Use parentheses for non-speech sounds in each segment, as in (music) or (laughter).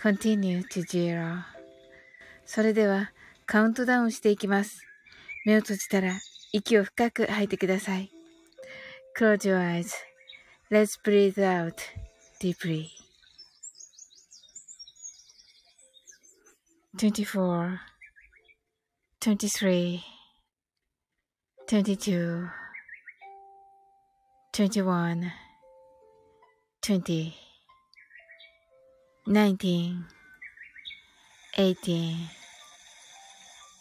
continue to zero それではカウントダウンしていきます。目を閉じたら息を深く吐いてください。Close your eyes.Let's breathe out deeply. 24 23 22 21 20 19 18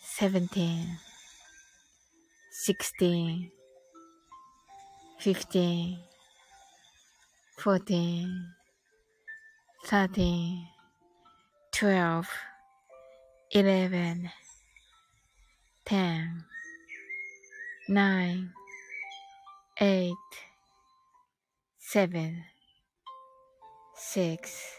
17 16 15 14 13 12 11 10 9 8 7 6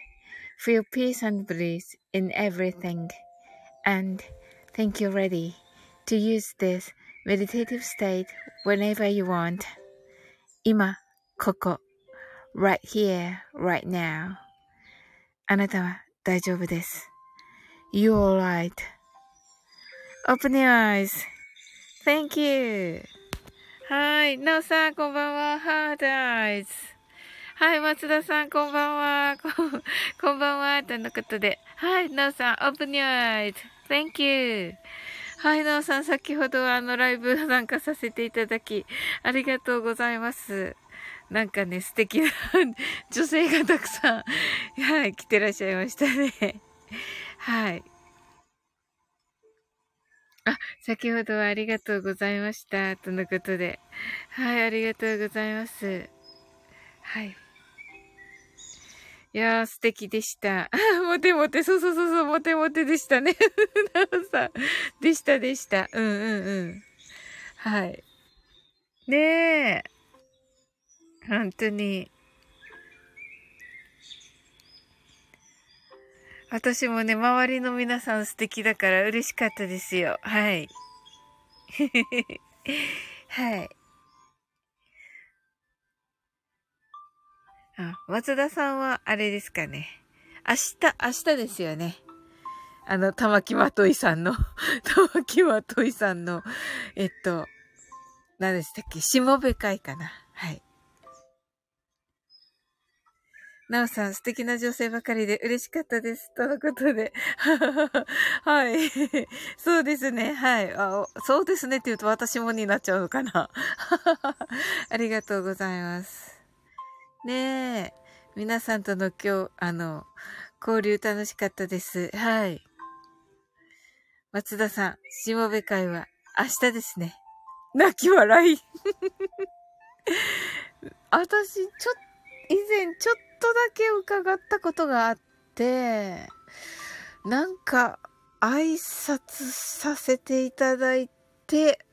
Feel peace and bliss in everything. And think you're ready to use this meditative state whenever you want. 今、ここ、right here, right now. あなたは大丈夫です。You're alright. Open your eyes. Thank you. はい。なおさん、こんばんは。Hard eyes. はい、松田さん、こんばんは。(laughs) こんばんは。とのことで。はい、なおさん、open your eyes. Thank you. はい、なおさん、先ほどあの、ライブ参加させていただき、ありがとうございます。なんかね、素敵な (laughs) 女性がたくさん、はい、来てらっしゃいましたね。はい。あ、先ほどはありがとうございました。とのことで。はい、ありがとうございます。はい。いやー、素敵でした。(laughs) モテモテ、そうそうそうそう、モテモテでしたね。(laughs) なおさん。でした、でした。うんうんうん。はい。ねえ。本当に。私もね、周りの皆さん素敵だから嬉しかったですよ。はい。(laughs) はい。あ、松田さんはあれですかね。明日、明日ですよね。あの、玉木まといさんの (laughs) 玉木まといさんの、えっと、何でしたっけ？しもべ会かな。はい。なおさん、素敵な女性ばかりで嬉しかったです。とのことで。(laughs) はい。(laughs) そうですね。はい。あそうですねって言うと私もになっちゃうのかな。ありがとうございます。ねえ。皆さんとの今日、あの、交流楽しかったです。はい。松田さん、しもべ会は明日ですね。泣き笑い。(laughs) 私、ちょ、以前ちょっとだけ伺ったことがあって、なんか、挨拶させていただいて、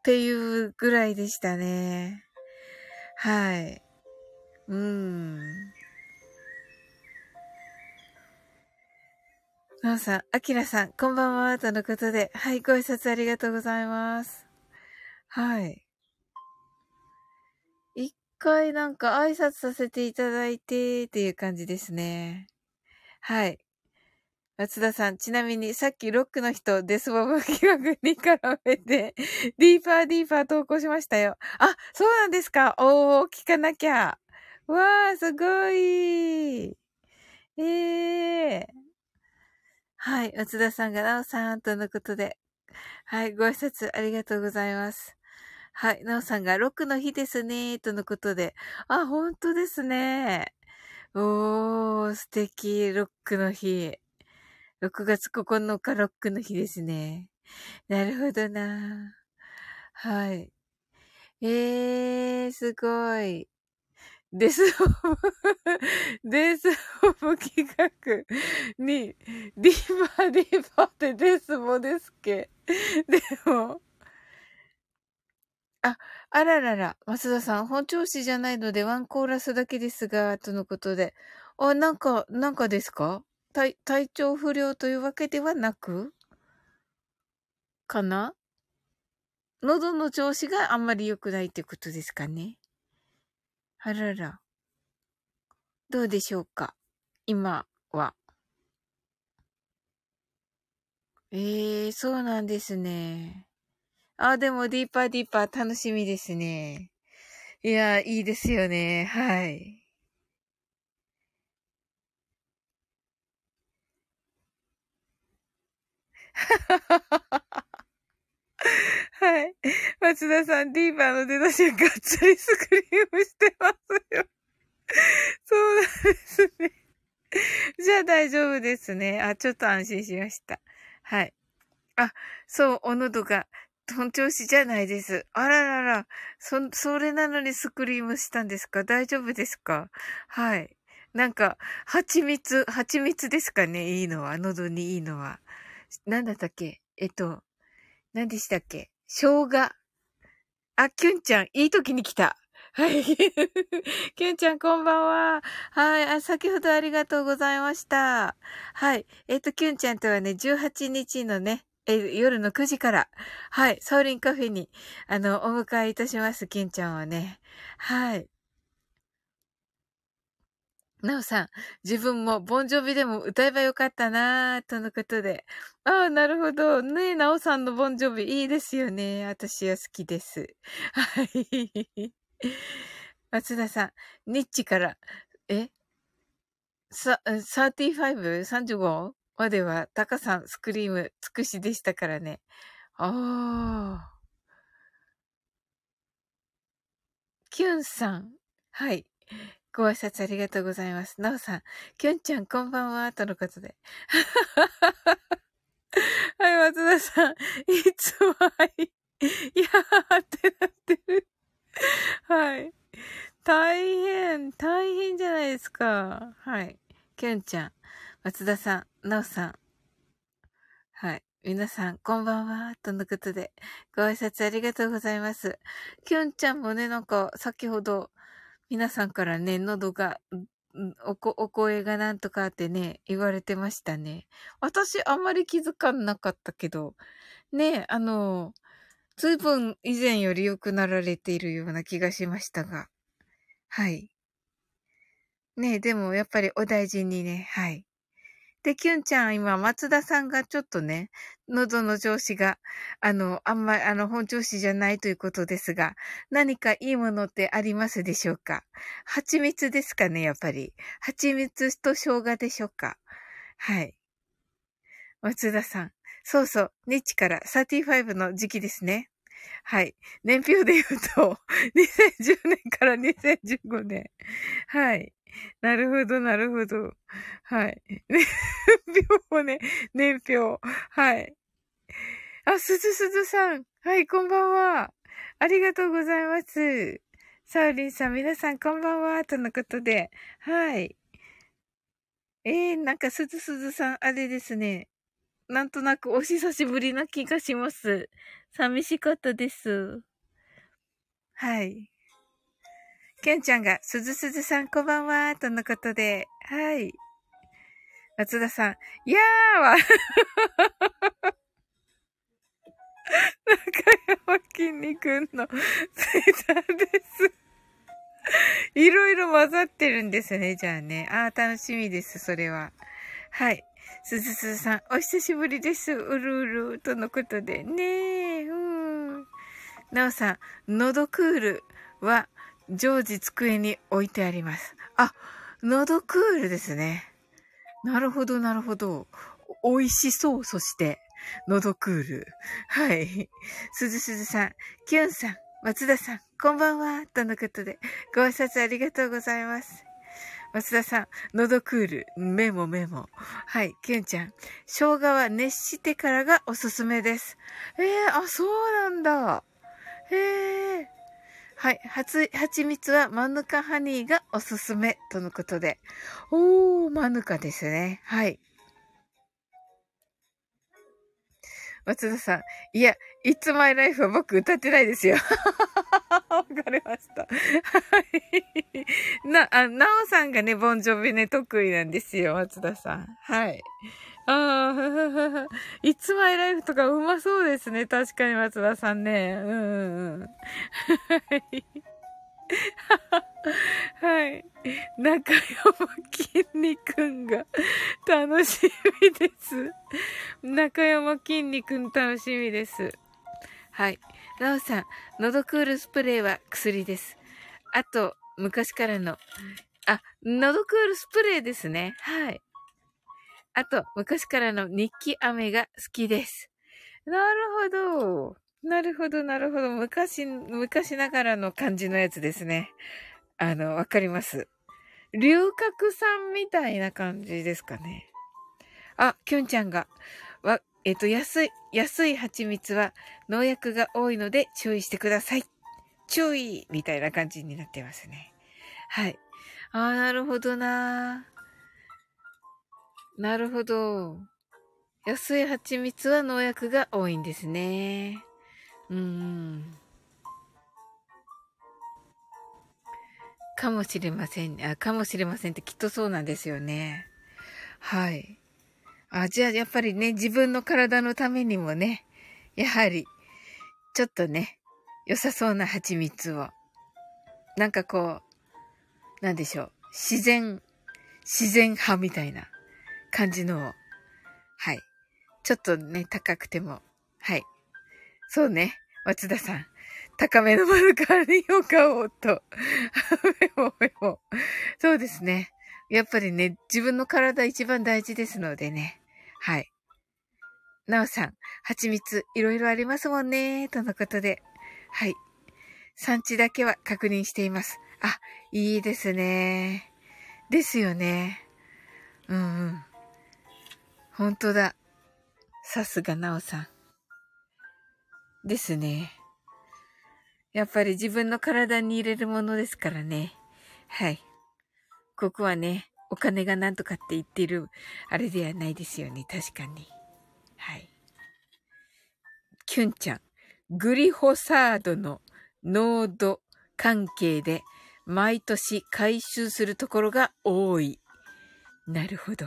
っていうぐらいでしたね。はい。うん。なおさん、あきらさん、こんばんは、とのことで、はい、ご挨拶ありがとうございます。はい。一回なんか挨拶させていただいて、っていう感じですね。はい。松田さん、ちなみにさっきロックの人、デスボブ企画に絡めて、(laughs) ディーパーディーパー投稿しましたよ。あ、そうなんですかおー、聞かなきゃ。わー、すごい。ええー。はい、松田さんがなおさんとのことで。はい、ご挨拶ありがとうございます。はい、なおさんがロックの日ですね、とのことで。あ、ほんとですね。おー、素敵、ロックの日。6月9日ロックの日ですね。なるほどな。はい。えー、すごい。デスオブ、デスオブ企画に、ディーバーディーバーってデスモですっけ？でも、あ、あららら、増田さん、本調子じゃないのでワンコーラスだけですが、とのことで。あ、なんか、なんかですか？体、体調不良というわけではなくかな？喉の調子があんまり良くないってことですかね。あらら。どうでしょうか？今は。ええー、そうなんですね。あ、でもディーパーディーパー楽しみですね。いや、いいですよね。はい。はい。松田さん、ディーバーの出だしがっつりスクリームしてますよ。そうなんですね。じゃあ大丈夫ですね。あ、ちょっと安心しました。はい。あ、そう、お喉が本調子じゃないです。あららら。そ、それなのにスクリームしたんですか？大丈夫ですか？はい。なんか、蜂蜜、蜂蜜ですかね？いいのは。喉にいいのは。なんだったっけ？えっと、何でしたっけ？生姜。あ、キュンちゃん、いい時に来た。はい。(laughs) キュンちゃん、こんばんは。はい。あ、先ほどありがとうございました。はい。えっ、と、キュンちゃんとはね、18日のね、え、夜の9時から、はい。ソーリンカフェに、あの、お迎えいたします、キュンちゃんはね。はい。なおさん、自分もボンジョビでも歌えばよかったなぁ、とのことで。ああ、なるほど。ねえ、なおさんのボンジョビいいですよね。私は好きです。はい。(laughs) 松田さん、ニッチから、え？さ、35?35? までは、タカさん、スクリーム、尽くしでしたからね。ああ。キュンさん。はい。ご挨拶ありがとうございます。なおさん、きょんちゃんこんばんは、とのことで。(laughs) はい、松田さん、いつも、はい、いやーってなってる。はい。大変、大変じゃないですか。はい。きょんちゃん、松田さん、なおさん。はい。皆さん、こんばんは、とのことで、ご挨拶ありがとうございます。きょんちゃんもね、なんか、先ほど、皆さんからね、喉が、おこ、お声がなんとかってね、言われてましたね。私あんまり気づかなかったけど、ね、あの、ずいぶん以前より良くなられているような気がしましたが。はい。ね、でもやっぱりお大事にね、はい。で、キュンちゃん、今、松田さんがちょっとね、喉の調子が、あの、あんまり、あの、本調子じゃないということですが、何かいいものってありますでしょうか？蜂蜜ですかね、やっぱり。蜂蜜と生姜でしょうか？はい。松田さん。そうそう、日から35の時期ですね。はい。年表で言うと、(laughs) 2010年から2015年。はい。(laughs) なるほど、なるほど。はい。(laughs) 年表ね、年表。はい。あ、すずすずさん。はい、こんばんは。ありがとうございます。サウリンさん、皆さんこんばんは。とのことで。はい。えー、なんかすずすずさん、あれですね。なんとなくお久しぶりな気がします。寂しかったです。はい。けんちゃんが、すずすずさんこんばんは、とのことで、はい。松田さん、いやーわ中山きんに君のツイッターです。いろいろ混ざってるんですね、じゃあね。ああ、楽しみです、それは。はい。すずすずさん、お久しぶりです。うるうる、とのことで。ねえ、うん。なおさん、のどクールは常時机に置いてあります。あ、のどクールですね。なるほど、なるほど。美味しそう、そして。のどクール。はい。すずすずさん、きゅんさん、松田さん、こんばんは。とのことで、ご挨拶ありがとうございます。松田さん、喉クール、メモメモ。はい、きゅんちゃん。生姜は熱してからがおすすめです。えー、あ、そうなんだ。へえ。はい、はつ、蜂蜜はマヌカハニーがおすすめとのことで。おー、マヌカですね。はい。松田さん。いや、It's My Life は僕歌ってないですよ。(laughs) わかりました。はい。な、あ、なおさんがね、ボンジョビね、得意なんですよ、松田さん。はい。ああ、It's My Life とかうまそうですね。確かに松田さんね。うんうんうん。(laughs) はい。はい。中山きんに君が (laughs) 楽しみです。中山きんに君楽しみです。はい。なおさん、喉クールスプレーは薬です。あと、昔からの、あ、喉クールスプレーですね。はい。あと、昔からの日記飴が好きです。なるほど。なるほど、なるほど。昔、昔ながらの感じのやつですね。あの、わかります。龍角散みたいな感じですかね。あ、きゅんちゃんが、わ、えっ、と、安い、安い蜂蜜は農薬が多いので注意してください。注意みたいな感じになってますね。はい。ああ、なるほどななるほど。安い蜂蜜は農薬が多いんですね。うん。かもしれません。あ、かもしれませんってきっとそうなんですよね。はい。あ、じゃあやっぱりね、自分の体のためにもね、やはり、ちょっとね、良さそうな蜂蜜を、なんかこう、なんでしょう、自然、自然派みたいな感じのを、はい。ちょっとね、高くても、はい。そうね。松田さん。高めのマルカーニを買おうと。メモメモ。そうですね。やっぱりね、自分の体一番大事ですのでね。はい。なおさん、蜂蜜いろいろありますもんね。とのことで。はい。産地だけは確認しています。あ、いいですね。ですよね。うんうん。本当だ。さすがなおさん。ですね。やっぱり自分の体に入れるものですからね。はい。ここはね、お金がなんとかって言ってる、あれではないですよね。確かに。はい。キュンちゃん。グリホサードの濃度関係で毎年回収するところが多い。なるほど。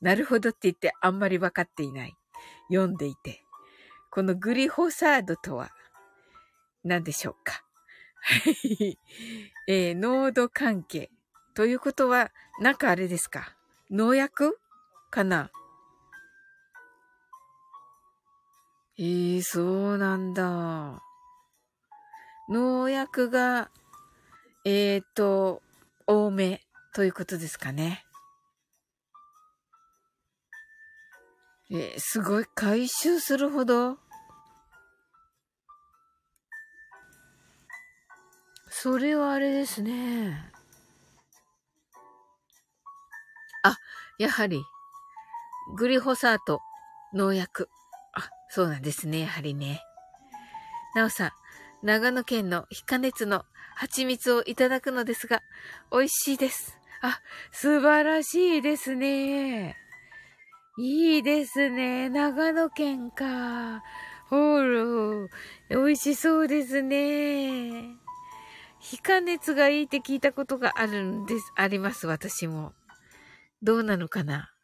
なるほどって言ってあんまり分かっていない。読んでいて。このグリホサードとは何でしょうかはい。(laughs) えー、濃度関係。ということは、なんかあれですか農薬かなえー、そうなんだ。農薬が、えーと、多めということですかね。えー、すごい回収するほどそれはあれですね。あやはり、グリホサート、農薬。あ、そうなんですね、やはりね。なおさん、長野県の非加熱の蜂蜜をいただくのですが、美味しいです。あ、素晴らしいですね。いいですね。長野県か。ほら、美味しそうですね。非加熱がいいって聞いたことがあるんです、あります、私も。どうなのかな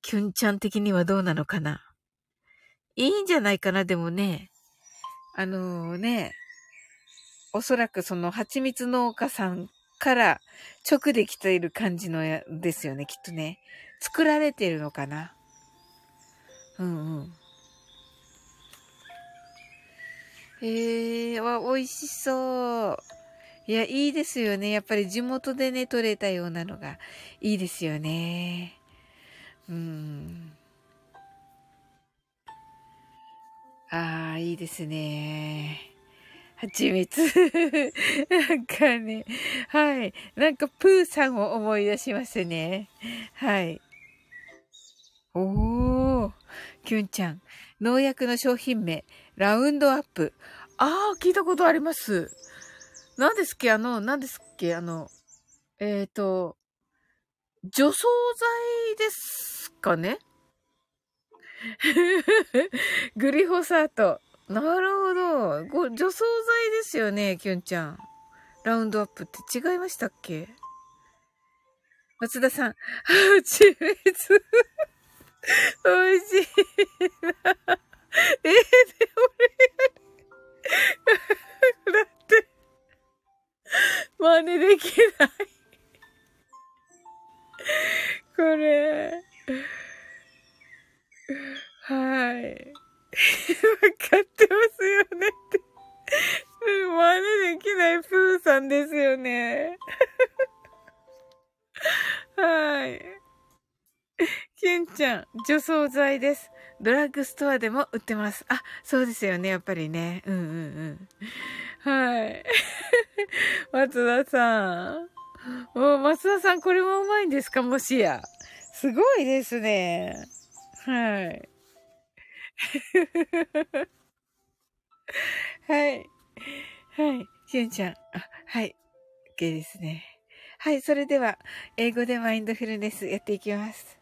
キュンちゃん的にはどうなのかないいんじゃないかな、でもね。あのー、ね、おそらくその蜂蜜農家さんから直で来ている感じの、ですよね、きっとね。作られてるのかな？うんうん。ええー、わ、美味しそう。いや、いいですよね。やっぱり地元でね、取れたようなのがいいですよね。うん。ああ、いいですね。蜂蜜。なんかね、はい。なんかプーさんを思い出しますね。はい。おー、キュンちゃん。農薬の商品名、ラウンドアップ。ああ、聞いたことあります。何ですっけ？あの、何ですっけ？あの、えっ、ー、と、除草剤ですかね？(laughs) グリホサート。なるほど。ご除草剤ですよね、キュンちゃん。ラウンドアップって違いましたっけ？松田さん、蜂蜜。美味しいな。えー、で、俺、だって、真似できない。これ、はい。わかってますよねって。真似できないプーさんですよね。はい。(laughs) ケンちゃん、除草剤です。ドラッグストアでも売ってます。あ、そうですよね、やっぱりね。うんうんうん。はい。(laughs) 松田さん。お、松田さん、これもうまいんですか？もしや。すごいですね。はい。(laughs) はい。はい。しゅんちゃん。あ、はい。OK ですね。はい。それでは、英語でマインドフルネスやっていきます。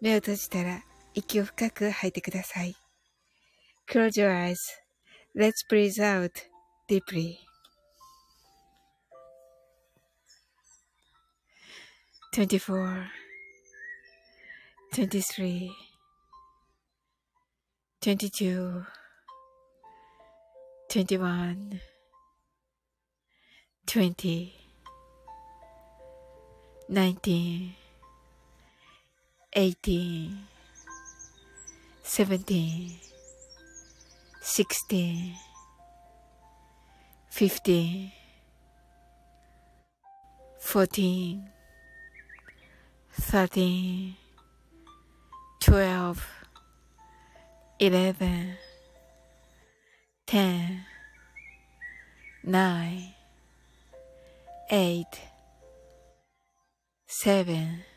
目を閉じたら息を深く吐いてください。Close your eyes.Let's breathe out deeply. 24 23 22 21 20 19 18 17 16 15 14 13 12 11 10 9 8 7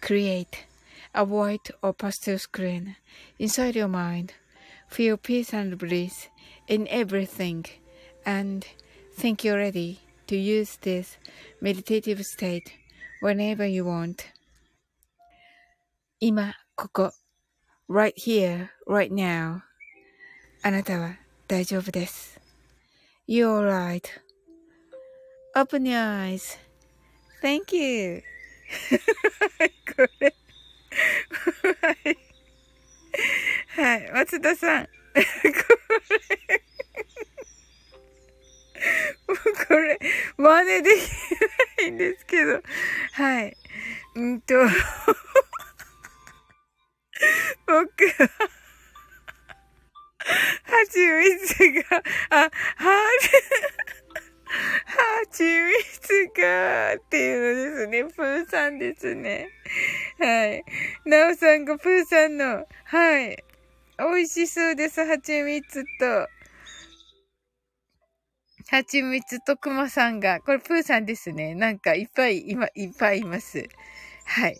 Create a white or pastel screen inside your mind. Feel peace and bliss in everything and think you're ready to use this meditative state whenever you want. 今、ここ、right here, right now. あなたは大丈夫です。You're right.Open your eyes.Thank you. (laughs) これはい。はい。松田さん。これこれ、真似できないんですけど。はい。うんと、僕は、はちみつが、あ、は、はちみつが、っていうのですね。さんですね。はい。なおさんがプーさんの、はい。美味しそうです、はちみつと。はちみつとくまさんが、これプーさんですね。なんかいっぱい、今、いっぱいいます。はい。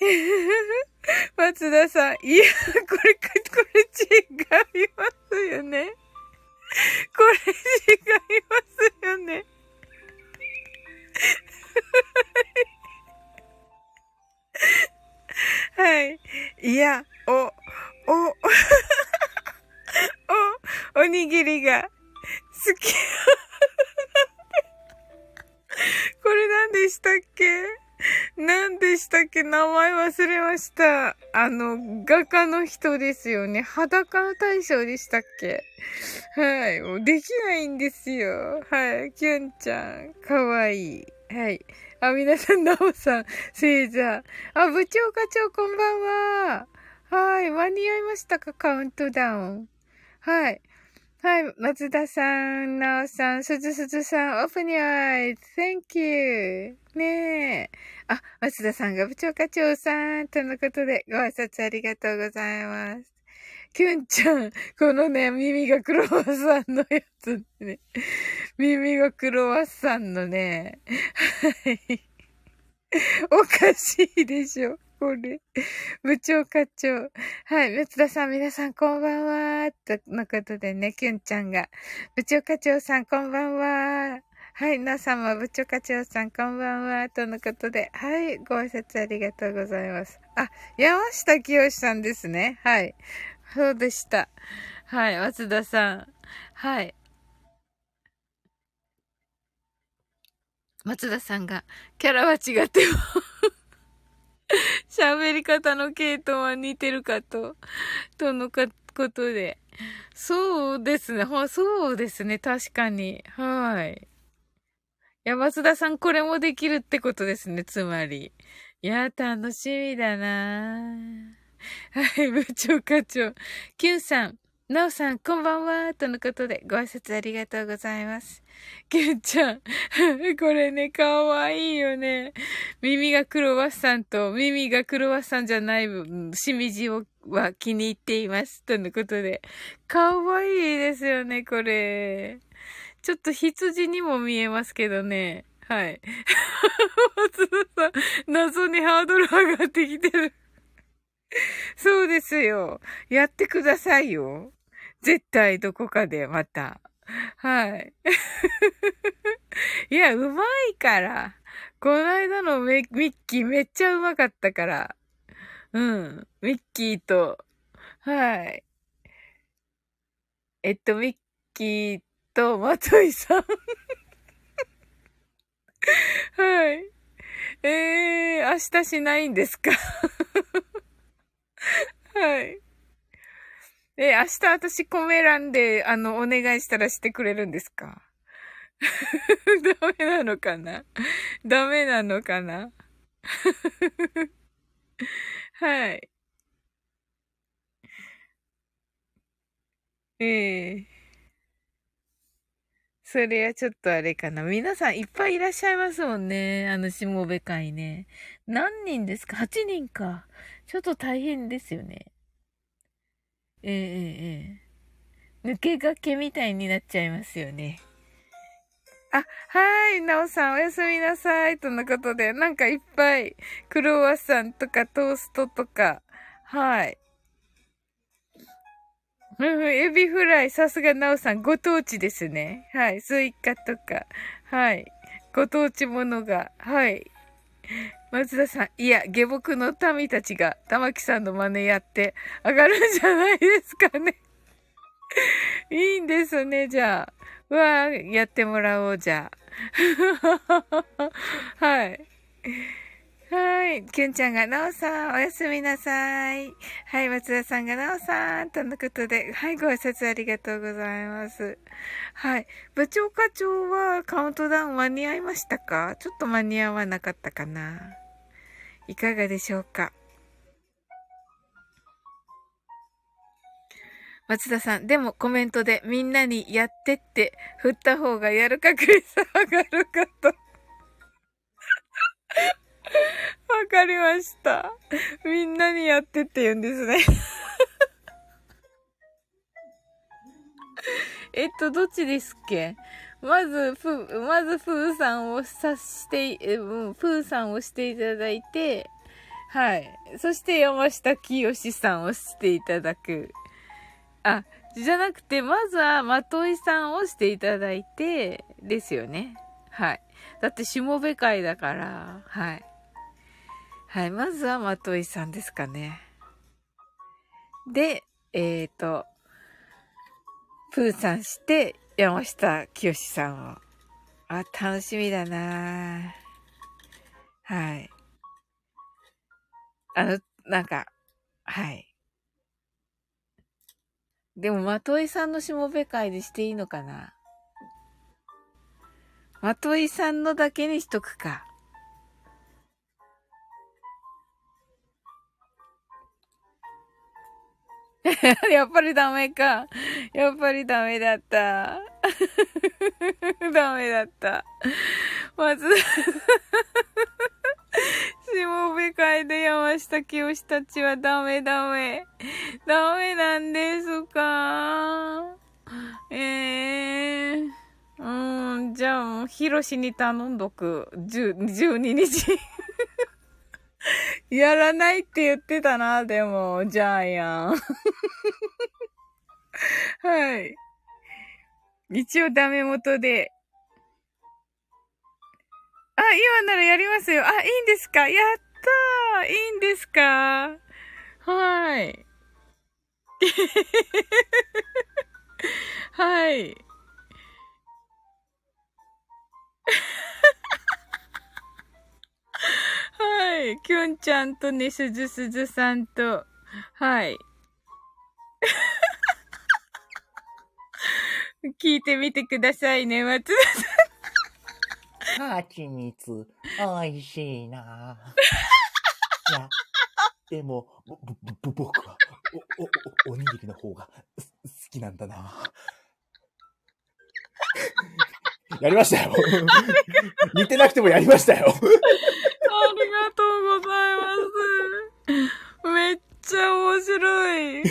(laughs) 松田さん、いや、これ、これ違いますよね。これ違いますよね。(laughs) はい。いや、お、お、(laughs) お、おにぎりが好き。(laughs) これ何でしたっけ？何でしたっけ？名前忘れました。あの、画家の人ですよね。裸大将でしたっけ？はい。もうできないんですよ。はい。キュンちゃん。かわいい。はい。あ、皆さん、なおさん、星座。あ、部長課長、こんばんは。はい。間に合いましたかカウントダウン。はい。はい。松田さん、なおさん、すずすずさん、オープニアイズ、Thank you. ねえ。あ、松田さんが部長課長さん、とのことで、ご挨拶ありがとうございます。キュンちゃん、このね、耳がクロワッサンのやつね。耳がクロワッサンのね。はい。おかしいでしょ。これ。部長課長。はい。松田さん、皆さん、こんばんは。とのことでね、キュンちゃんが。部長課長さん、こんばんは。はい。なさま、部長課長さん、こんばんは。とのことで。はい。ご挨拶ありがとうございます。あ、山下清さんですね。はい。そうでした。はい。松田さん。はい。松田さんが、キャラは違っても (laughs) 喋り方の系統は似てるかと、とのか、ことで。そうですね。ほ、そうですね。確かに。はい。山津田さん、これもできるってことですね。つまり。いや、楽しみだなぁはい、部長課長。キュンさん、なおさん、こんばんは。とのことで、ご挨拶ありがとうございます。キュンちゃん、(laughs) これね、かわいいよね。耳がクロワッサンと、耳がクロワッサンじゃない、しみじをは気に入っています。とのことで、かわいいですよね、これ。ちょっと羊にも見えますけどね。はい。(laughs) 松田さん、謎にハードル上がってきてる。(laughs) そうですよ。やってくださいよ。絶対どこかでまた。はい。(laughs) いや、うまいから。この間のミッキーめっちゃうまかったから。うん。ミッキーと、はい。えっと、ミッキーと、まといさん。(laughs) はい。えー、明日しないんですか？はい。え、明日私コメ欄で、あの、お願いしたらしてくれるんですか？(laughs) ダメなのかな？ダメなのかな？(laughs) はい。ええー、それはちょっとあれかな。皆さんいっぱいいらっしゃいますもんね。あの、しもべ会ね。何人ですか ?8 人か。ちょっと大変ですよね。ええええ。抜け駆けみたいになっちゃいますよね。あ、はい、なおさんおやすみなさい。とのことで、なんかいっぱい、クロワッサンとかトーストとか、はい。うん、エビフライ、さすがなおさん、ご当地ですね。はい、スイカとか、はい。ご当地ものが、はい。松田さん、いや、下僕の民たちが玉木さんの真似やって上がるんじゃないですかね。いいんですね、じゃあ。うわやってもらおう、じゃあ。(laughs) はい。はい。きゅんちゃんが、なおさん、おやすみなさい。はい。松田さんが、なおさん、とのことで、はい。ご挨拶ありがとうございます。はい。部長課長はカウントダウン間に合いましたか？ちょっと間に合わなかったかないかがでしょうか？松田さん、でもコメントでみんなにやってって振った方がやる確率上がるかと。(laughs) わかりました。みんなにやってって言うんですね。(laughs) えっと、どっちですっけ？まず、ふ、まず、ふーさんをさして、うん、ふーさんをしていただいて、はい。そして山下清さんをしていただく。あ、じゃなくて、まずは、まといさんをしていただいて、ですよね。はい。だって、しもべ会だから、はい。はい。まずは、まといさんですかね。で、えっ、ー、と、プーさんして、山下清さんを。あ、楽しみだなはい。あの、なんか、はい。でも、まといさんのしもべ会でしていいのかな？まといさんのだけにしとくか。(laughs) やっぱりダメか。やっぱりダメだった。(laughs) ダメだった。まずしもべ会で山下清たちはダメダメ。ダメなんですか？ええー、うん、じゃあもう、ヒロシに頼んどく。十、12日 (laughs) やらないって言ってたな、でも、ジャイアン。(laughs) はい。一応ダメ元で。あ、今ならやりますよ。あ、いいんですか？やったーいいんですか？はい。(laughs) はい。はい。きょんちゃんとね、すずすずさんと、はい。(laughs) 聞いてみてくださいね、松田さん。はちみつ、おいしいな。(laughs) いや、でも、ぼ、ぼ、僕は、お、お、おにぎりの方が、好きなんだな。やりましたよ。似てなくてもやりましたよ。ありがとうございます。めっちゃ面白い。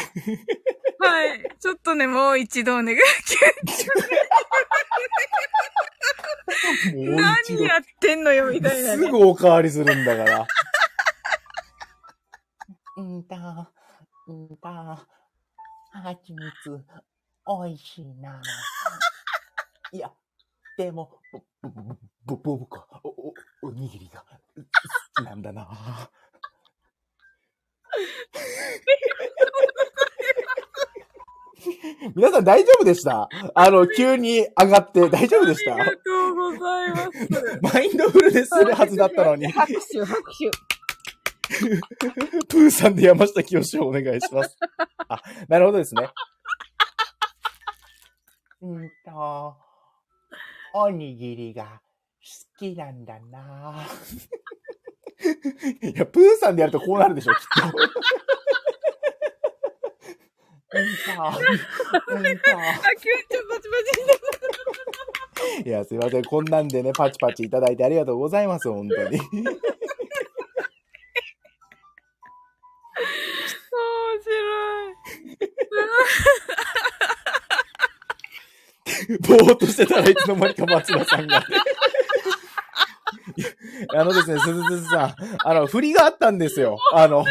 はい。ちょっとね、もう一度お願い。何やってんのよ、みたいな、ね、すぐおかわりするんだから。うんた、うんた、はちみつ、おいしいな。いや、でも、ぼ、ぼ、ぼ、僕は、お、お、おにぎりが好きなんだな。(laughs) 皆さん大丈夫でした？あの、急に上がって大丈夫でした？ありがとうございます。マインドフルネスするはずだったのに。拍手、拍手。プーさんで山下清をお願いします。あ、なるほどですね。(laughs) うんと、おにぎりが好きなんだな。(laughs) いや、プーさんでやるとこうなるでしょ、きっと。(laughs) うんと、うんと。あ、キュンちゃんパチパチしていや、すいません。こんなんでね、パチパチいただいてありがとうございます、本当に。(laughs) 面白い。ぼーっとしてたらいつの間にか松田さんが。あのですね、すずすずさん、あの、振りがあったんですよ。あの、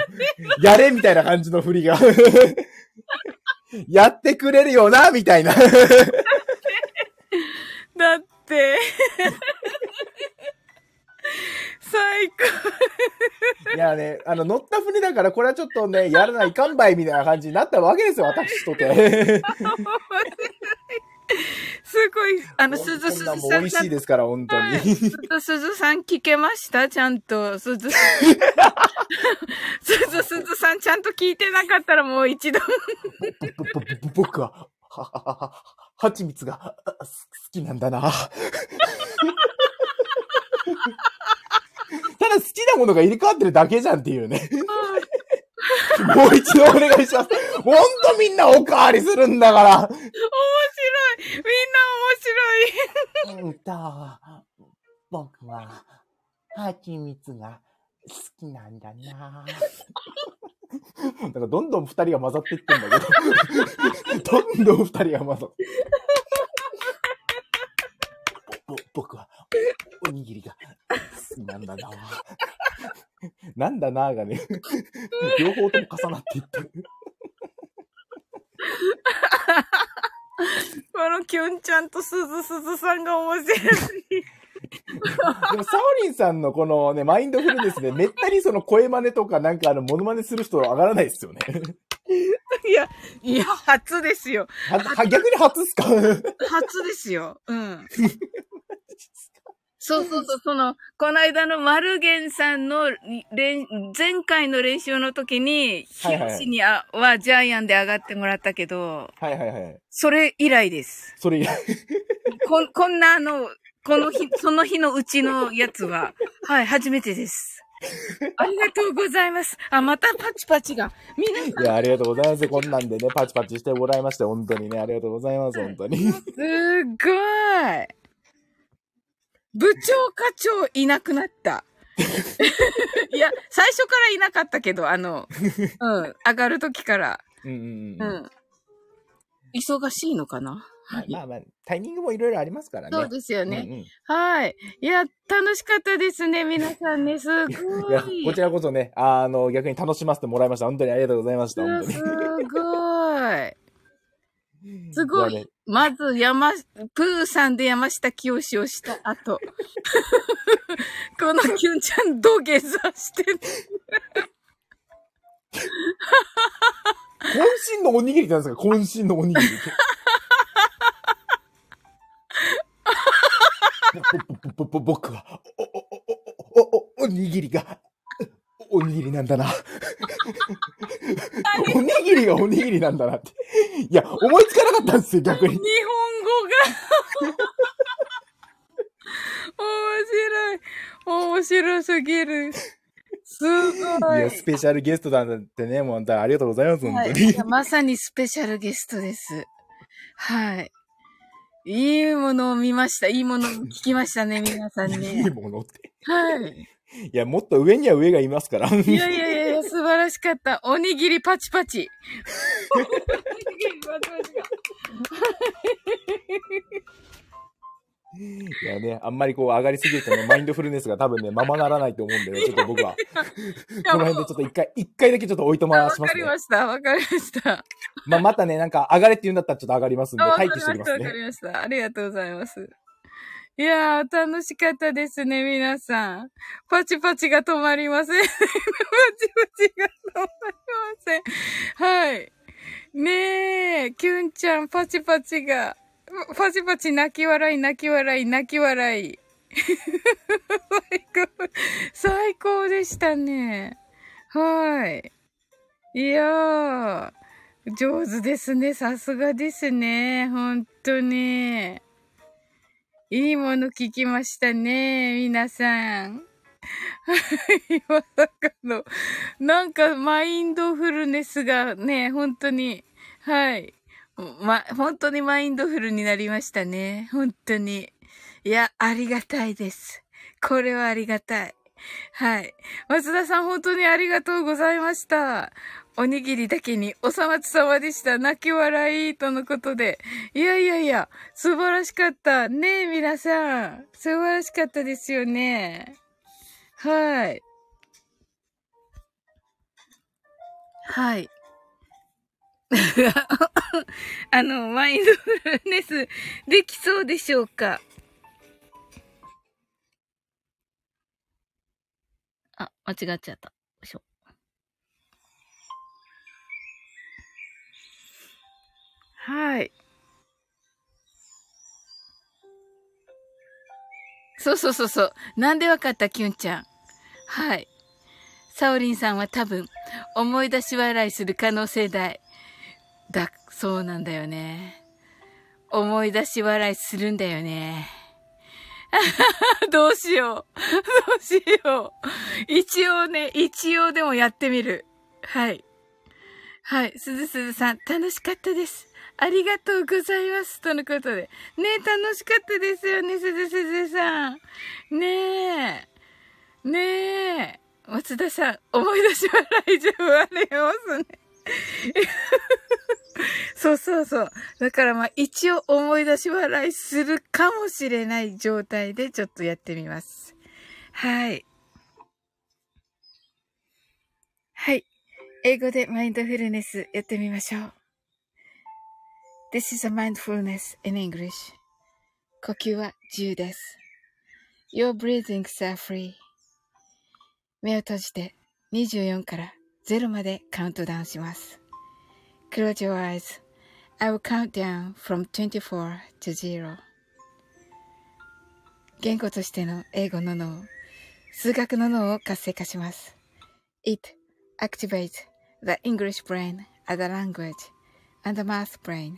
やれみたいな感じの振りが。(laughs) やってくれるよな、みたいな。だって、最高。いやね、あの、乗った船だから、これはちょっとね、やらないかんばいみたいな感じになったわけですよ、私とて。(laughs) (laughs) すごい、あの、こすずすずんなんもさん。美味しいですから、本当に。すずすずさん聞けました？ちゃんと。すず、すずすずさんちゃんと聞いてなかったらもう一度。ぼぼぼ僕は、は、は、は、は、はちみつがあ好きなんだな。(laughs) ただ好きなものが入れ替わってるだけじゃんっていうね。(laughs) もう一度お願いします。ほんとみんなおかわりするんだから。面みんな面白いうんと、僕は、はちみつが好きなんだな。(laughs) なんかどんどん二人が混ざっていってんだけど。(laughs) どんどん二人が混ざって。ぼ、ぼ、僕は、おにぎりが好きなんだな。なんだなーがね、(laughs) 両方とも重なっていってる。このキュンちゃんとすずすずさんが面白い。でも、サオリンさんのこのね、マインドフルネスで、めったにその声真似とかなんかあの、モノマネする人上がらないですよね。いや、いや、初ですよ。は、は逆に初っすか？初ですよ。うん。そうそうそう、その、この間のマルゲンさんの練、前回の練習の時に、ヒロシにあはジャイアンで上がってもらったけど、はいはいはい。それ以来です。それ、(laughs) こん、こんなあの、この日、その日のうちのやつは、はい、初めてです。ありがとうございます。あ、またパチパチが。皆さんいや、ありがとうございます。こんなんでね、パチパチしてもらいまして、本当にね、ありがとうございます、本当に。すごい。部長課長いなくなった。(laughs) いや、最初からいなかったけど、あの、(laughs) うん、上がるときから。うん。忙しいのかな？はい。まあまあ、タイミングもいろいろありますからね。そうですよね。うんうんはい。いや、楽しかったですね、皆さんね。すいごや、い。こちらこそね、あの、逆に楽しませてもらいました。本当にありがとうございました。本当に。すごい。すごい。まず、山、プーさんで山下清をした後。(laughs) このキュンちゃん土下座して。る。渾身のおにぎりってなんですか？渾身のおにぎり僕は、お、お、お、お、お、おにぎりが、おにぎりなんだな。おにぎりがおにぎりなんだなって。いや、思いつかなかったんですよ、逆に日。本語が。面白い。面白すぎる。すごい。いや、スペシャルゲストだってね、もう本当にありがとうございます、本はい、当に。いやまさにスペシャルゲストです。はい。いいものを見ました。いいものを聞きましたね、皆さんいいね。ものって。はい。いや、もっと上には上がいますから。いやいやいや、(laughs) 素晴らしかった。おにぎりパチパチ。おにぎりパチパチが。いやね、あんまりこう上がりすぎるとね、マインドフルネスが多分ね、ままならないと思うんでね、ちょっと僕は、この辺でちょっと一回、一回だけちょっと置いとまわしますね。かりました。わかりました。まあ、またね、なんか上がれって言うんだったらちょっと上がりますんで、待機しておりますわかね。りました。ありがとうございます。いやー、楽しかったですね、皆さん。パチパチが止まりません。(laughs) パチパチが止まりません。はい。ねえ、キュンちゃん、パチパチが。パチパチ泣き笑い、泣き笑い、泣き笑い。(laughs) 最高、最高でしたね。はい。いやー、上手ですね。さすがですね。本当に。いいもの聞きましたね。皆さん。はい、まさかの。なんか、マインドフルネスがね、本当に、はい。ま、本当にマインドフルになりましたね。本当に。いや、ありがたいです。これはありがたい。はい。松田さん、本当にありがとうございました。おにぎりだけにおさまつ様でした。泣き笑いとのことで。いやいやいや、素晴らしかった。ねえ、皆さん。素晴らしかったですよね。はい。はい。(laughs) あの、マインドフルネスできそうでしょうか？あ、間違っちゃった。はい。そうそうそうそう。なんでわかったキュンちゃん。はい。サオリンさんは多分、思い出し笑いする可能性大。だ、そうなんだよね。思い出し笑いするんだよね。(laughs) どうしよう。どうしよう。一応ね、一応でもやってみる。はい。はい。すずすずさん、楽しかったです。ありがとうございます。とのことで。ねえ、楽しかったですよね、すずすずさん。ねえ。ねえ。松田さん、思い出し笑いじゃありますね。(laughs) そうそうそう。だからまあ一応思い出し笑いするかもしれない状態でちょっとやってみます。はい。はい。英語でマインドフルネスやってみましょう。This is a mindfulness in English. 呼吸は自由です。Your breathings are free. 目を閉じて24から0までカウントダウンします。Close your eyes. I will count down from 24 to 0. 言語としての英語の脳、数学の脳を活性化します。It activates the English brain as a language and the math brain.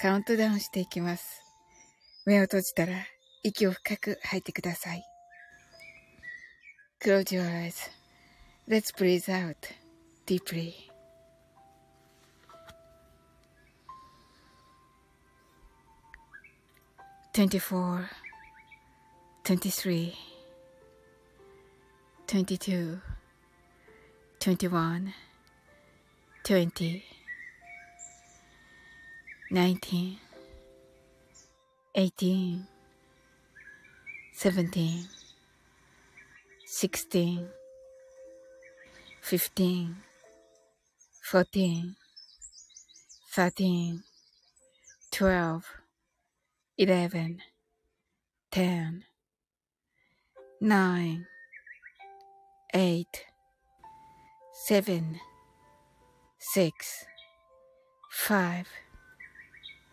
カウントダウンしていきます。目を閉じたら息を深く吐いてください。Close your eyes.Let's breathe out deeply. 24 23 22 21 20 19 18 17 16 15 14 13 12 11 10 9 8 7 6 5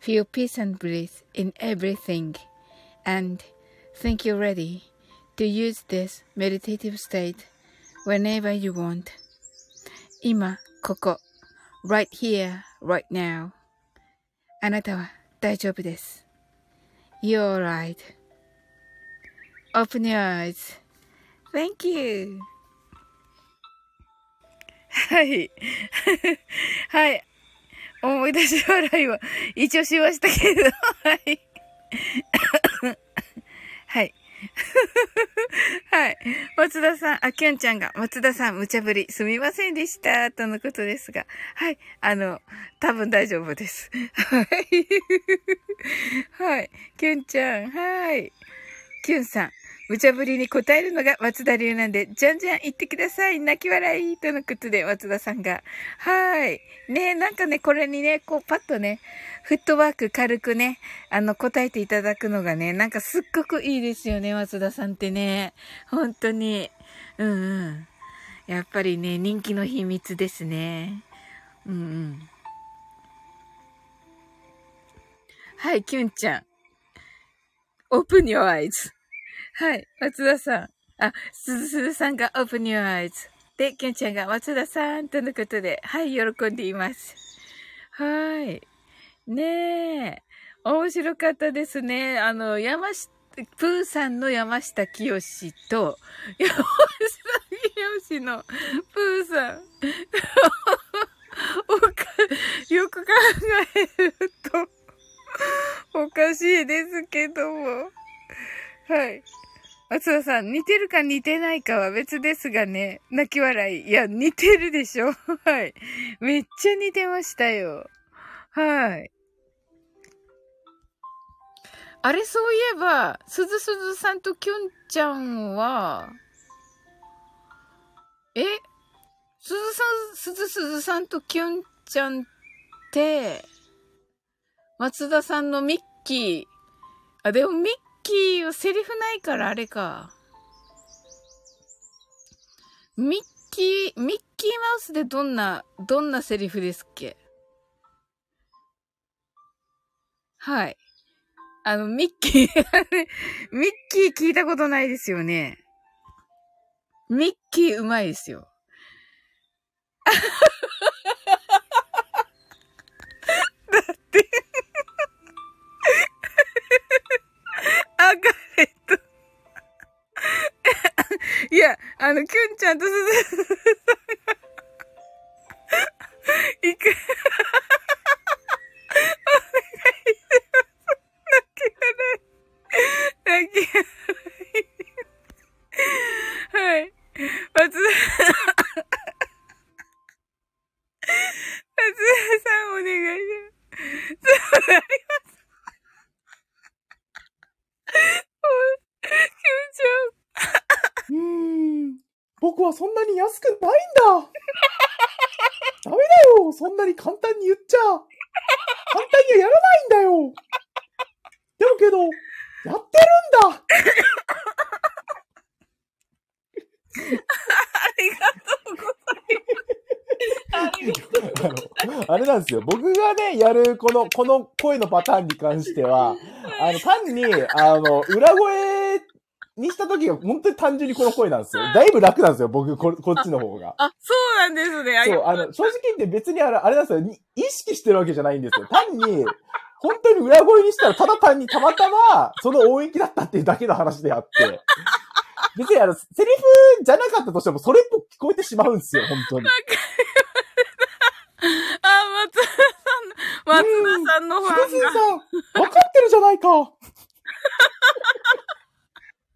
Feel peace and bliss in everything. And think you're ready to use this meditative state whenever you want. 今、ここ。right here, right now. あなたは大丈夫です。You're right. Open your eyes. Thank you. は(laughs) い。はい。 (laughs) 思い出し笑いは一応しましたけど、はい。はい。はい。松田さん、あ、きゅんちゃんが、松田さん、無茶ぶり、すみませんでした、とのことですが、はい。あの、多分大丈夫です。はい。はい。きゅんちゃん、はい。きゅんさん、無茶ぶりに答えるのが松田流なんで、じゃんじゃん言ってください。泣き笑い。とのことで、松田さんが。はい。ねなんかね、これにね、こう、パッとね、フットワーク軽くね、あの、答えていただくのがね、なんかすっごくいいですよね、松田さんってね。本当に。うんうん。やっぱりね、人気の秘密ですね。うんうん。はい、キュンちゃん。open your eyes. はい、松田さん。あ、すずさんが open your eyes. で、キュンちゃんが松田さんとのことで、はい、喜んでいます。はい。ねえ。面白かったですね。あの、山下、プーさんの山下清と、山下清のプーさん。(laughs) おか、よく考えると、おかしいですけども。はい。松田さん、似てるか似てないかは別ですがね。泣き笑い。いや、似てるでしょ (laughs) はい。めっちゃ似てましたよ。はい。あれ、そういえば、すずすずさんときゅんちゃんは、え？すずさん、すずすずさんときゅんちゃんって、松田さんのミッキー、あ、でもミッキーはセリフないからあれか。ミッキー、ミッキーマウスでどんな、どんなセリフですっけ？はい。あの、ミッキー、あれミッキー聞いたことないですよね。ミッキーうまいですよ。だってガレット。(laughs) いや、あの、キュンちゃんとすずさんが、いく、(laughs) 泣き笑い。はい。松田、松田さんお願いします。そうなります。おキュンちうーん。僕はそんなに安くないんだ。(laughs) ダメだよ。そんなに簡単に言っちゃ。簡単にはやらないんだよ。でもけど、やってるんだ。ありがとうございます。ありがとう。あの、あれなんですよ。僕がね、やるこの、この声のパターンに関しては、あの、単に、あの、裏声にした時が本当に単純にこの声なんですよ。だいぶ楽なんですよ。僕、ここっちの方が。あ、そうなんですね。あそう、あの、正直言って別にあれ、あれなんですよ。に意識してるわけじゃないんですよ。単に、本当に裏声にしたらただ単にたまたま、その音域だったっていうだけの話であって。別にあの、セリフじゃなかったとしても、それっぽく聞こえてしまうんですよ、本当に。あ、松田さん、松田さんのファンが。すずさん、わかってるじゃないか。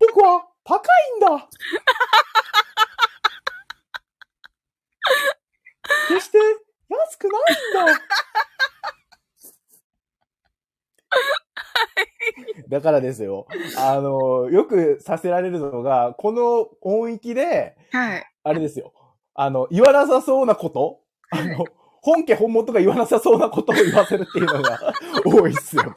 僕は高いんだ。(laughs) 決して安くないんだ。だからですよ。あの、よくさせられるのが、この音域で、はい。あれですよ。あの、言わなさそうなことあの、本家本元が言わなさそうなことを言わせるっていうのが多いっすよね。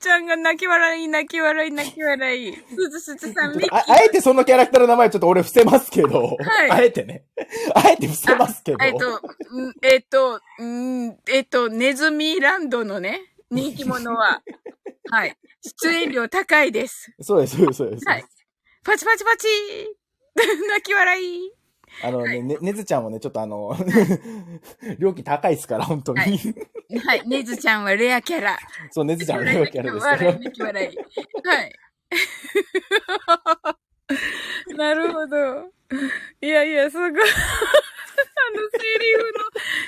ちゃんが泣き笑い、泣き笑い、泣き笑い。すずすずさん、ミッキー。ああえてそのキャラクターの名前ちょっと俺伏せますけど。はいあえてね。あえて伏せますけど。えっと、んえっと、んえっと、ネズミランドのね、人気者は、(laughs) はい。出演料高いです。そうです、そうです、そうです。はいパチパチパチ (laughs) 泣き笑い。あのね、ね、ねずちゃんもね、ちょっとあの、(laughs) 料金高いですから、本当に。はいはい。ネズちゃんはレアキャラ。そう、ねずちゃんは料金あるんですけど笑い、。泣き笑い。はい。(laughs) なるほど。いやいや、すごい。あの、セリフの、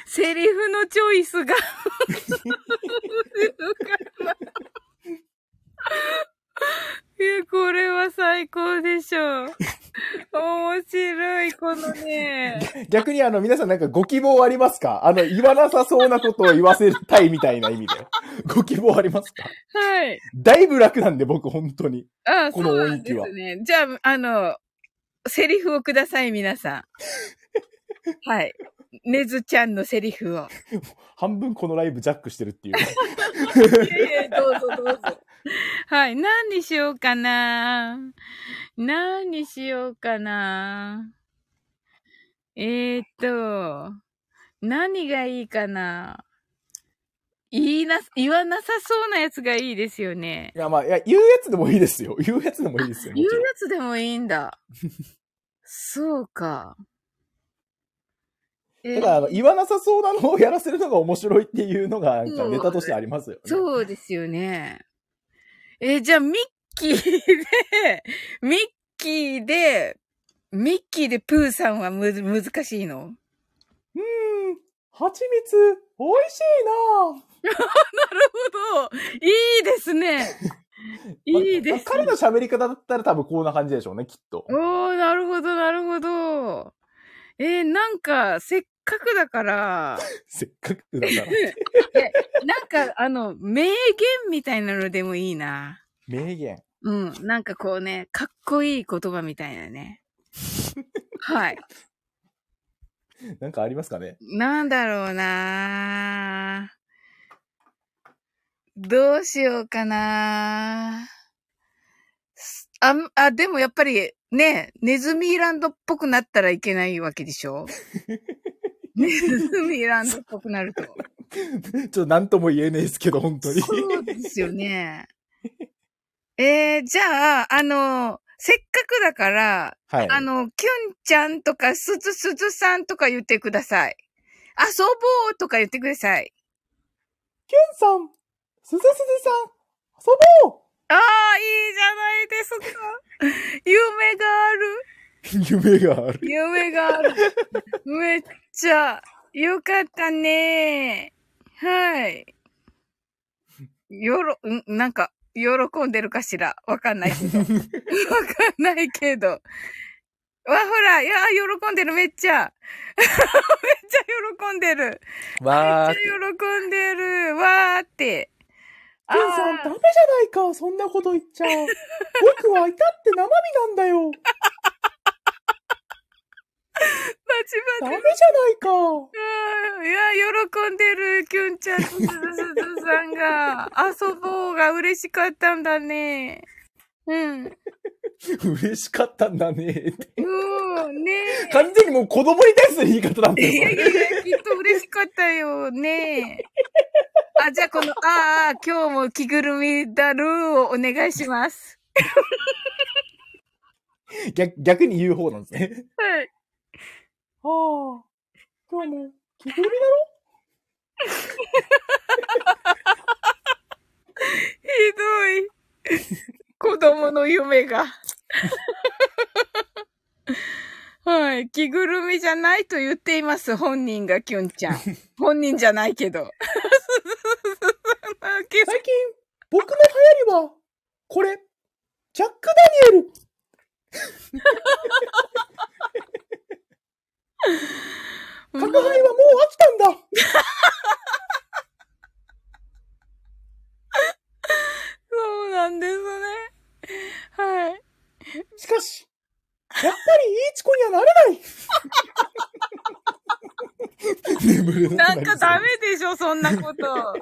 セリフのチョイスが。(laughs) いや、これは最高でしょう。(laughs) 面白い、このね。(laughs) 逆にあの、皆さんなんかご希望ありますか？あの、言わなさそうなことを言わせたいみたいな意味で。(laughs) ご希望ありますか？はい。だいぶ楽なんで、僕、本当に。あこの音域はですね。じゃあ、あの、セリフをください、皆さん。はい。ねずちゃんのセリフを。半分このライブジャックしてるっていう。いやいや、どうぞどうぞ。(laughs) はい。何にしようかな。何にしようかな。えー、っと、何がいいかな。言いな、言わなさそうなやつがいいですよね。いや、まあ、いや、言うやつでもいいですよ。言うやつでもいいですよ。言うやつでもいいんだ。そうか。だ、あの、言わなさそうなのをやらせるのが面白いっていうのが、ネタとしてありますよね。そうですよね。えーじゃあ、ミッキーで、ミッキーで、ミッキーでプーさんはむず、難しいの？うーん、蜂蜜、美味しいな (laughs) なるほど。いいですね。(laughs) いいです、まあ彼の喋り方だったら多分こんな感じでしょうね、きっと。おー、なるほど、なるほど。えーなんか、せっかくだから、せっかくだから。(laughs) (laughs) なんか、あの、名言みたいなのでもいいな。名言。うん。なんかこうね、かっこいい言葉みたいなね。(laughs) はい。なんかありますかね？なんだろうなどうしようかなあ、あ、でもやっぱりね、ネズミランドっぽくなったらいけないわけでしょ？ミランドっぽくなると。ちょっと何とも言えないですけど、本当に。そうですよね。えー、じゃあ、あの、せっかくだから、はい。あの、キュンちゃんとか、すずすずさんとか言ってください。遊ぼうとか言ってください。キュンさん、すずすずさん、遊ぼうああ、いいじゃないですか。(laughs) 夢がある。(laughs) 夢がある。夢がある。めっちゃ、よかったね。はい。よろ、んなんか、喜んでるかしら？わかんないけど。(laughs) わかんないけど。わ、ほら、いや、喜んでる、めっちゃ。めっちゃ喜んでる。わーめっちゃ喜んでる。わーって。キュンさん、ダメじゃないか、そんなこと言っちゃ。僕は至って生身なんだよ。ダメじゃないか。いや、喜んでる、キュンちゃんとすずすずさんが、(laughs) 遊ぼうが嬉しかったんだね。うん。嬉しかったんだね。うん、ね完全にもう子供に対する言い方なんえ。いやい。やいや、きっと嬉しかったよ、ねあ、じゃあこの、ああ、今日も着ぐるみだるーをお願いします。逆逆に言う方なんですね。はい。ああ、今日も着ぐるみだろ？(laughs) ひどい。子供の夢が。はい。着ぐるみじゃないと言っています。本人がキュンちゃん。(laughs) 本人じゃないけど。(laughs) 最近、僕の流行りは、これ、ジャック・ダニエル。角配はもう飽きたんだ。そうなんですね。はい。しかし、やっぱりいいチコにはなれない。で眠れなくなんかダメでしょ、そんなこと。ダ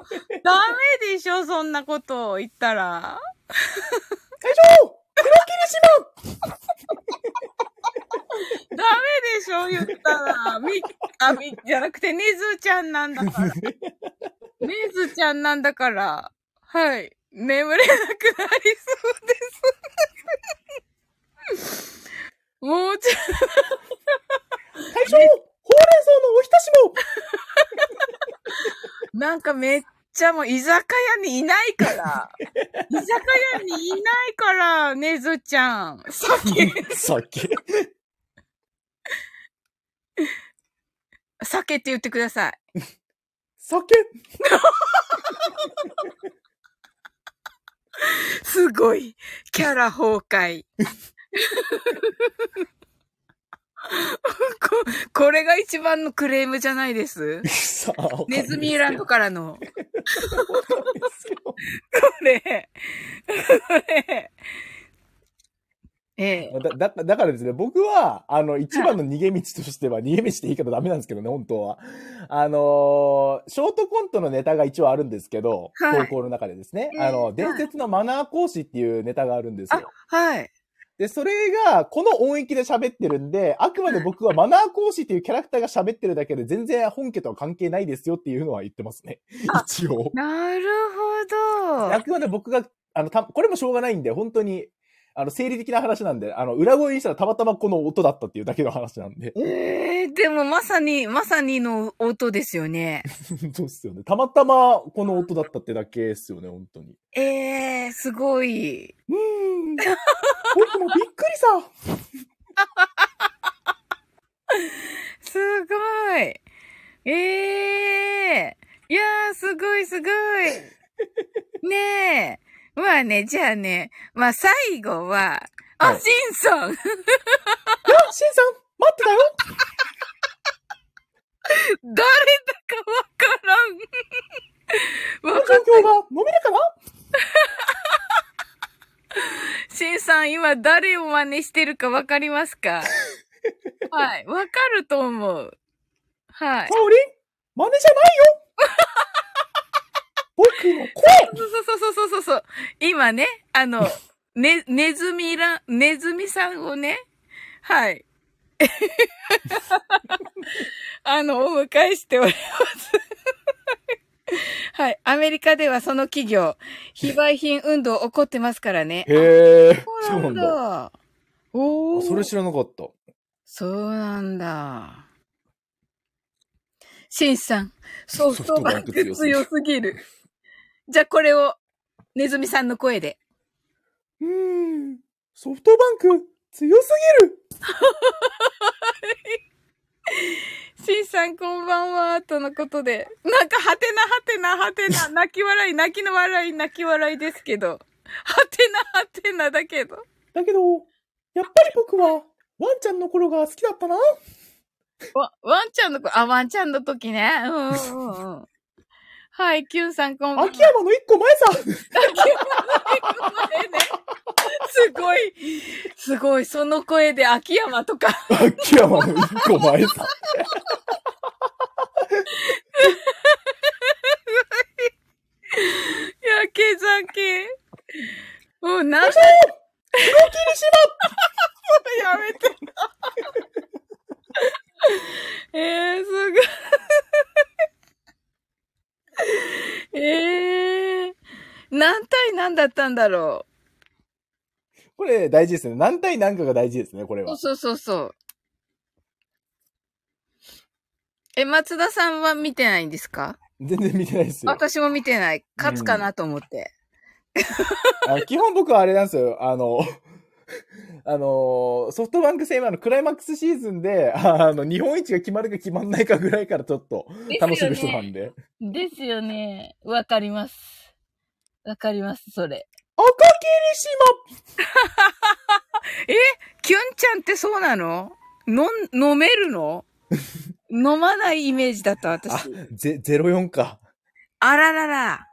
メでしょ、そんなことを言ったら。会長黒霧島ダメでしょ、言ったら。み、あ、み、じゃなくて、ねずちゃんなんだから。ねずちゃんなんだから。はい。眠れなくなりそうです。もうちょっ会長ほうれん草のおひたしもと、なんかめっちゃもう居酒屋にいないから。居酒屋にいないから、ねずちゃん。酒、酒。酒って言ってください。酒？(laughs) すごい。キャラ崩壊。(laughs) ここれが一番のクレームじゃないです？ネズミランドからの。これ。これ。(laughs) ええ。だ、だ、だからですね、僕は、あの、一番の逃げ道としては、(laughs) 逃げ道って言い方ダメなんですけどね、本当は。あのーショートコントのネタが一応あるんですけど、はい投稿の中でですね、ええあの、はい伝説のマナー講師っていうネタがあるんですよ。はい。で、それが、この音域で喋ってるんで、あくまで僕はマナー講師っていうキャラクターが喋ってるだけで、全然本家とは関係ないですよっていうのは言ってますね。あ一応。なるほど。あくまで僕が、あの、た、これもしょうがないんで、本当に、あの、生理的な話なんで、あの、裏声にしたらたまたまこの音だったっていうだけの話なんで。ええでもまさに、まさにの音ですよね。(laughs) そうっすよね。たまたまこの音だったってだけですよね、本当に。ええすごい。うーん。僕もびっくりさ。(laughs) すごい。ええいやー、すごいすごい。ねえ。まあね、じゃあね、まあ最後は、あ、はいシンさんいや、シンさん、待ってたよ。(laughs) 誰だかわからん。わかっこの状況が飲めるかなシンさん、今誰を真似してるかわかりますか？(laughs) はい。わかると思う。はい。サオリン真似じゃないよ (laughs) 僕の声そうそうそうそうそうそう。今ね、あの、ね、ネズミら、ネズミさんをね、はい。(laughs) あの、お迎えしております。はい。アメリカではその企業、非売品運動起こってますからね。へえ、そうなんだ。おー。それ知らなかった。そうなんだ。シンさん、ソフトバンク強すぎる。じゃあこれを、ネズミさんの声で。うーん。ソフトバンク、強すぎる (laughs) シンさんこんばんは、とのことで。なんか、はてなはてなはてな、泣き笑い、泣きの笑い、泣き笑いですけど。はてなはてなだけど。だけど、やっぱり僕は、ワンちゃんの頃が好きだったな。わ、ワンちゃんの子、あ、ワンちゃんの時ね。うんうんうん。はい、キュンさんこんばんは。秋山の一個前さ。前ね。すごい、すごい、その声で秋山とか。秋山の一個前さ。やけ酒。もうなん会長黒霧島やめて。えー、すごい。(laughs) えー、何対何だったんだろこれ大事ですね。何対何かが大事ですね、これう。は。そうそうそう。え、松田さんは見てないんですか？全然見てないですよ。私も見てない。勝つかなと思って。あ基本僕はあれなんですよ。あの、あの、ソフトバンク戦はあのクライマックスシーズンで、あの、日本一が決まるか決まんないかぐらいからちょっと楽しむ人なんで。ですよね。わかります。わかります、それ。赤霧島 (laughs) キュンちゃんってそうなの？の、飲めるの？飲まないイメージだった、あ私。、ゼ、04か。あららら。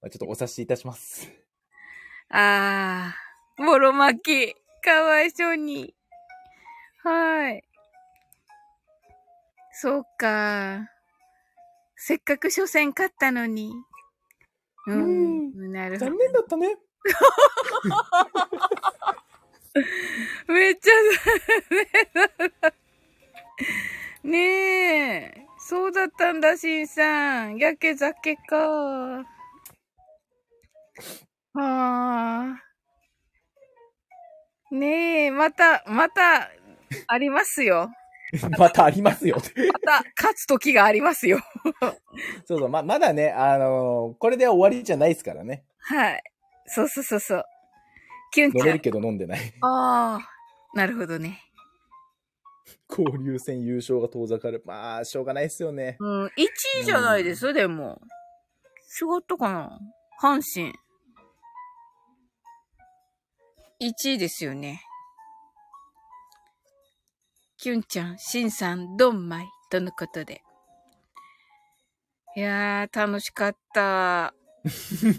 まあちょっとお察しいたします。あー、ボロ巻き。かわいそうに。はい。そうか。せっかく初戦勝ったのに。うん。なるほど残。念だったね。(laughs) めっちゃ残念だ。ねえ。そうだったんだ、しんさん。やけ酒か。はあ。ねえ、また、また、ありますよ。(laughs) またありますよ。また、勝つ時がありますよ。(laughs) そうそう、ま、まだね、あのーこれで終わりじゃないですからね。はい。そうそうそうそう。キュンちゃん。飲めるけど飲んでない。ああ。なるほどね。交流戦優勝が遠ざかる。まあ、しょうがないですよね。うん、1位じゃないです、でも。違ったかな阪神。1位ですよね。キュンちゃん、シンさん、ドンマイ、とのことで。いやー、楽しかった。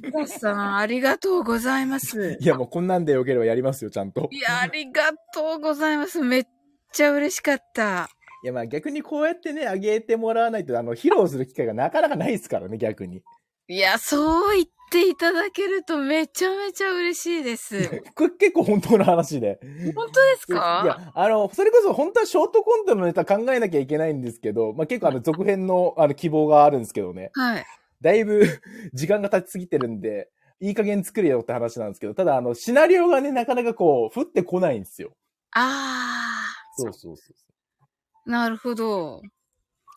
皆さん、ありがとうございます。(laughs) いや、もうこんなんでよければやりますよ、ちゃんと。いや、ありがとうございます。めっちゃ嬉しかった。いや、まあ逆にこうやってね、あげてもらわないと、あの、披露する機会がなかなかないですからね、逆に。いや、そう言っていただけるとめちゃめちゃ嬉しいです。これ結構本当の話で。本当ですいかや、あの、それこそ本当はショートコントのネタ考えなきゃいけないんですけど、まあ結構あの、続編のあの、希望があるんですけどね。はい。だいぶ (laughs) 時間が経ちすぎてるんで、いい加減作れよって話なんですけど、ただあの、シナリオがね、なかなかこう、降ってこないんですよ。あそうそうそう。ー、なるほど。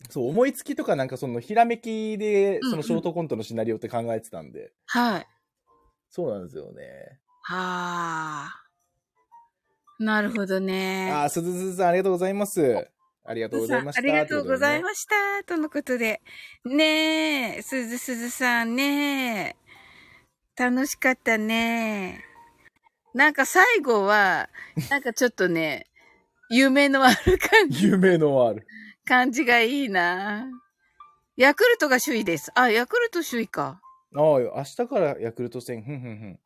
そう、思いつきとかなんかその、ひらめきで、うんうんそのショートコントのシナリオって考えてたんで、はい。そうなんですよね。はー。なるほどね。あー、すずすずさんありがとうございます。ありがとうございました。ありがとうございす。ました。とのことで。ねえ、すずすずさんねえ。楽しかったね。なんか最後は、なんかちょっとね、(laughs) 夢のある感じ、夢のある。感じがいいな。ヤクルトが首位です。あ、ヤクルト首位か。ああ、明日からヤクルト戦、ふんふんふん。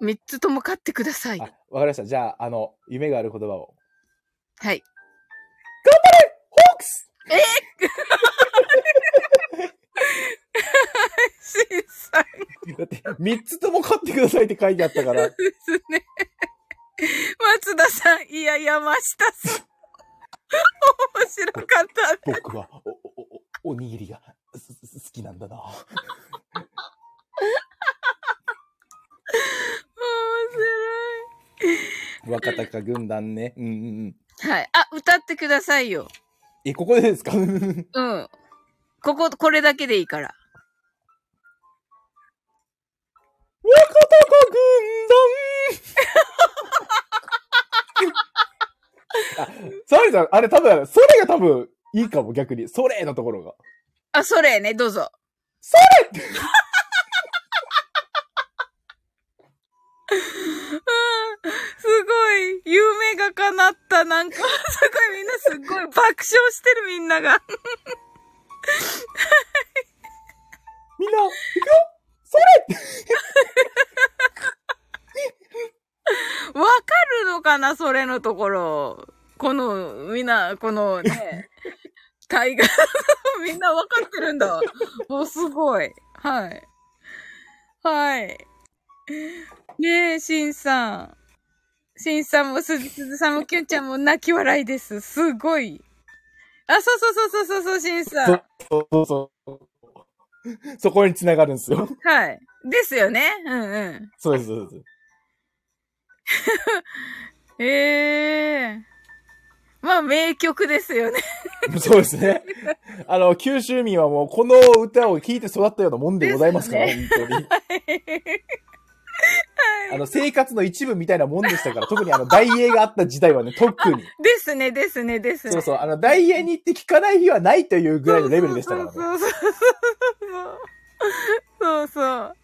三つとも勝ってくださいあ。、わかりました。じゃあ、あの、夢がある言葉を。はい。ホークスしんさんだって、三つとも勝ってくださいって書いてあったから。ですね。松田さん、いや、山下さん。面白かった。僕は、お、お、お、おにぎりが、すす好きなんだな。面若鷹軍団ね。うんうんうん。白い。はい。あ、歌ってくださいよ。え、ここでですか？(laughs) うん。ここ、これだけでいいから。若鷹軍団 (laughs) あ、サリさん、あれ多分、それが多分、いいかも、逆に。それのところが。あ、それね、どうぞ。それすごい、夢が叶った。なんか、すごい、みんなすごい爆笑してる、みんなが。みんな、行くよ？それ (laughs) わかるのかな、それのところ。この、みんな、このね、(laughs) タイガー、(laughs) みんなわかってるんだ。もうすごい。はい。はい。ねえ、しんさん。しんさんもすずすずさんもきゅんちゃんも泣き笑いです。すごい。あ、そうそうそうそうそうしんさん。そうそうそう。そこに繋がるんですよ。はい。ですよね。うんうん。そうです、そうです。(laughs) ええまあ、名曲ですよね。(laughs) そうですね。あの、九州民はもうこの歌を聴いて育ったようなもんでございますから、本当に。あの、生活の一部みたいなもんでしたから、特にあの、大英があった時代はね、特に。(laughs) ですね、ですね、ですね。そうそう、あの、大英に行って聞かない日はないというぐらいのレベルでしたからね。そうそうそうそう。そうそう。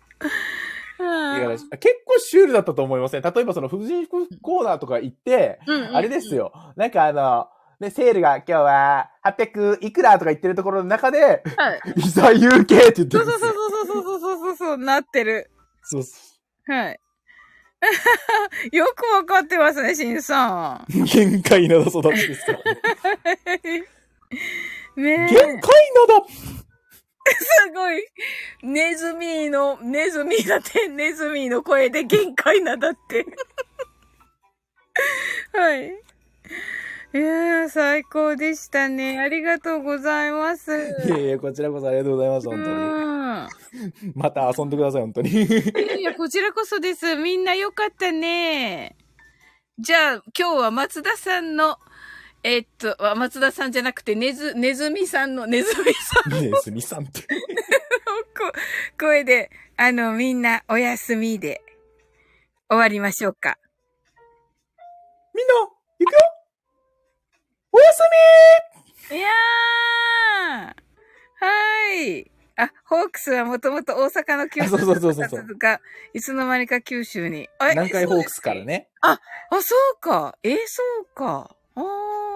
結構シュールだったと思いますね。例えばその、婦人服コーナーとか行って、うんうんあれですよ。なんかあの、ね、セールが今日は800いくらとか言ってるところの中で、はい。いざ言うけって言ってそうる。そうそうそうそうそうそうそうそう、なってる。そうそはい。よくわかってますね、しんさん。う。限界な育ちですからね。ねえ。限界なだすごい。ネズミの、ネズミだって、ネズミの声で限界なだって。はい。いやー、最高でしたね。ありがとうございます。いやいや、こちらこそありがとうございます、本当に。うん。また遊んでください、本当に。いやいや、こちらこそです。みんなよかったね。じゃあ、今日は松田さんの、えっと、あ松田さんじゃなくて、ねず、ねずみさんの、ねずみさん (laughs) ねえ、すみさんって。声で、あの、みんなお休みで終わりましょうか。みんな、行くよおやすいやーはい。あ、ホークスはもともと大阪の九州が、いつの間にか九州に。あみ南海ホークスから。ね。あ、そうか。えーそうか。あー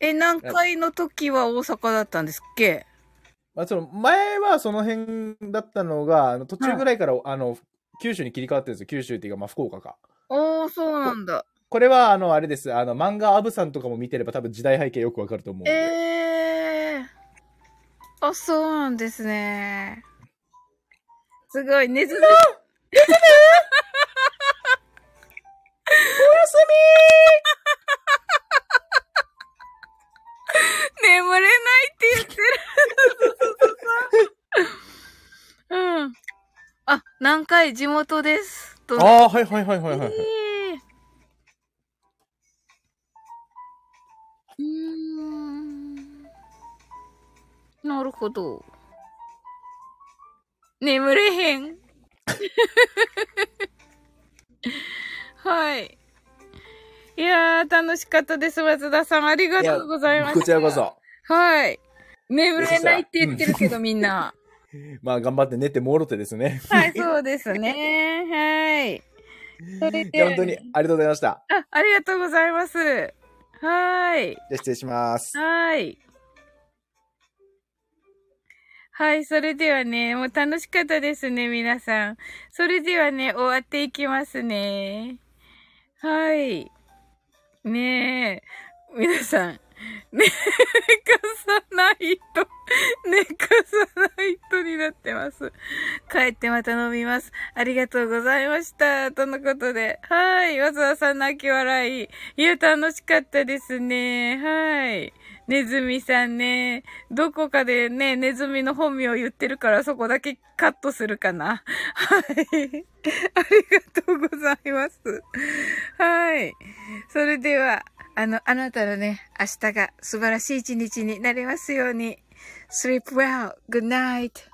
え、南海の時は大阪だったんですっけ？まあ、その、前はその辺だったのが、あの途中ぐらいから、あの、九州に切り替わってるんですよ。九州っていうか、まあ、福岡か。おー、そうなんだ。これは、あの、あれです。あの、漫画アブさんとかも見てれば多分時代背景よくわかると思うんで。えー。あ、そうなんですね。すごい、ネズミ。おやすあ、南海地元です。とみああ、はいはいはいはいはい。ええうーん。なるほど。眠れへん。(laughs) はい。いやー、楽しかったです。松田さん、ありがとうございました。こちらこそ。はい。眠れないって言ってるけど、(laughs) みんな。(laughs) まあ、頑張って寝てもろてですね。はい、そうですね。(laughs) はい。それで本当にありがとうございました。あ、ありがとうございます。はい。じゃあ、失礼します。はい。はい、それではね、もう楽しかったですね、皆さん。それではね、終わっていきますね。はい。ねえ、皆さん、(laughs) 寝かさないと、寝かさないとになってます。帰ってまた飲みます。ありがとうございました。とのことで。はい。わざわざ泣き笑い。いや、楽しかったですね。はい。ネズミさんね。どこかでね、ネズミの本名を言ってるからそこだけカットするかな。はい。ありがとうございます。はい。それでは、あの、あなたのね、明日が素晴らしい一日になりますように。sleep well. good night.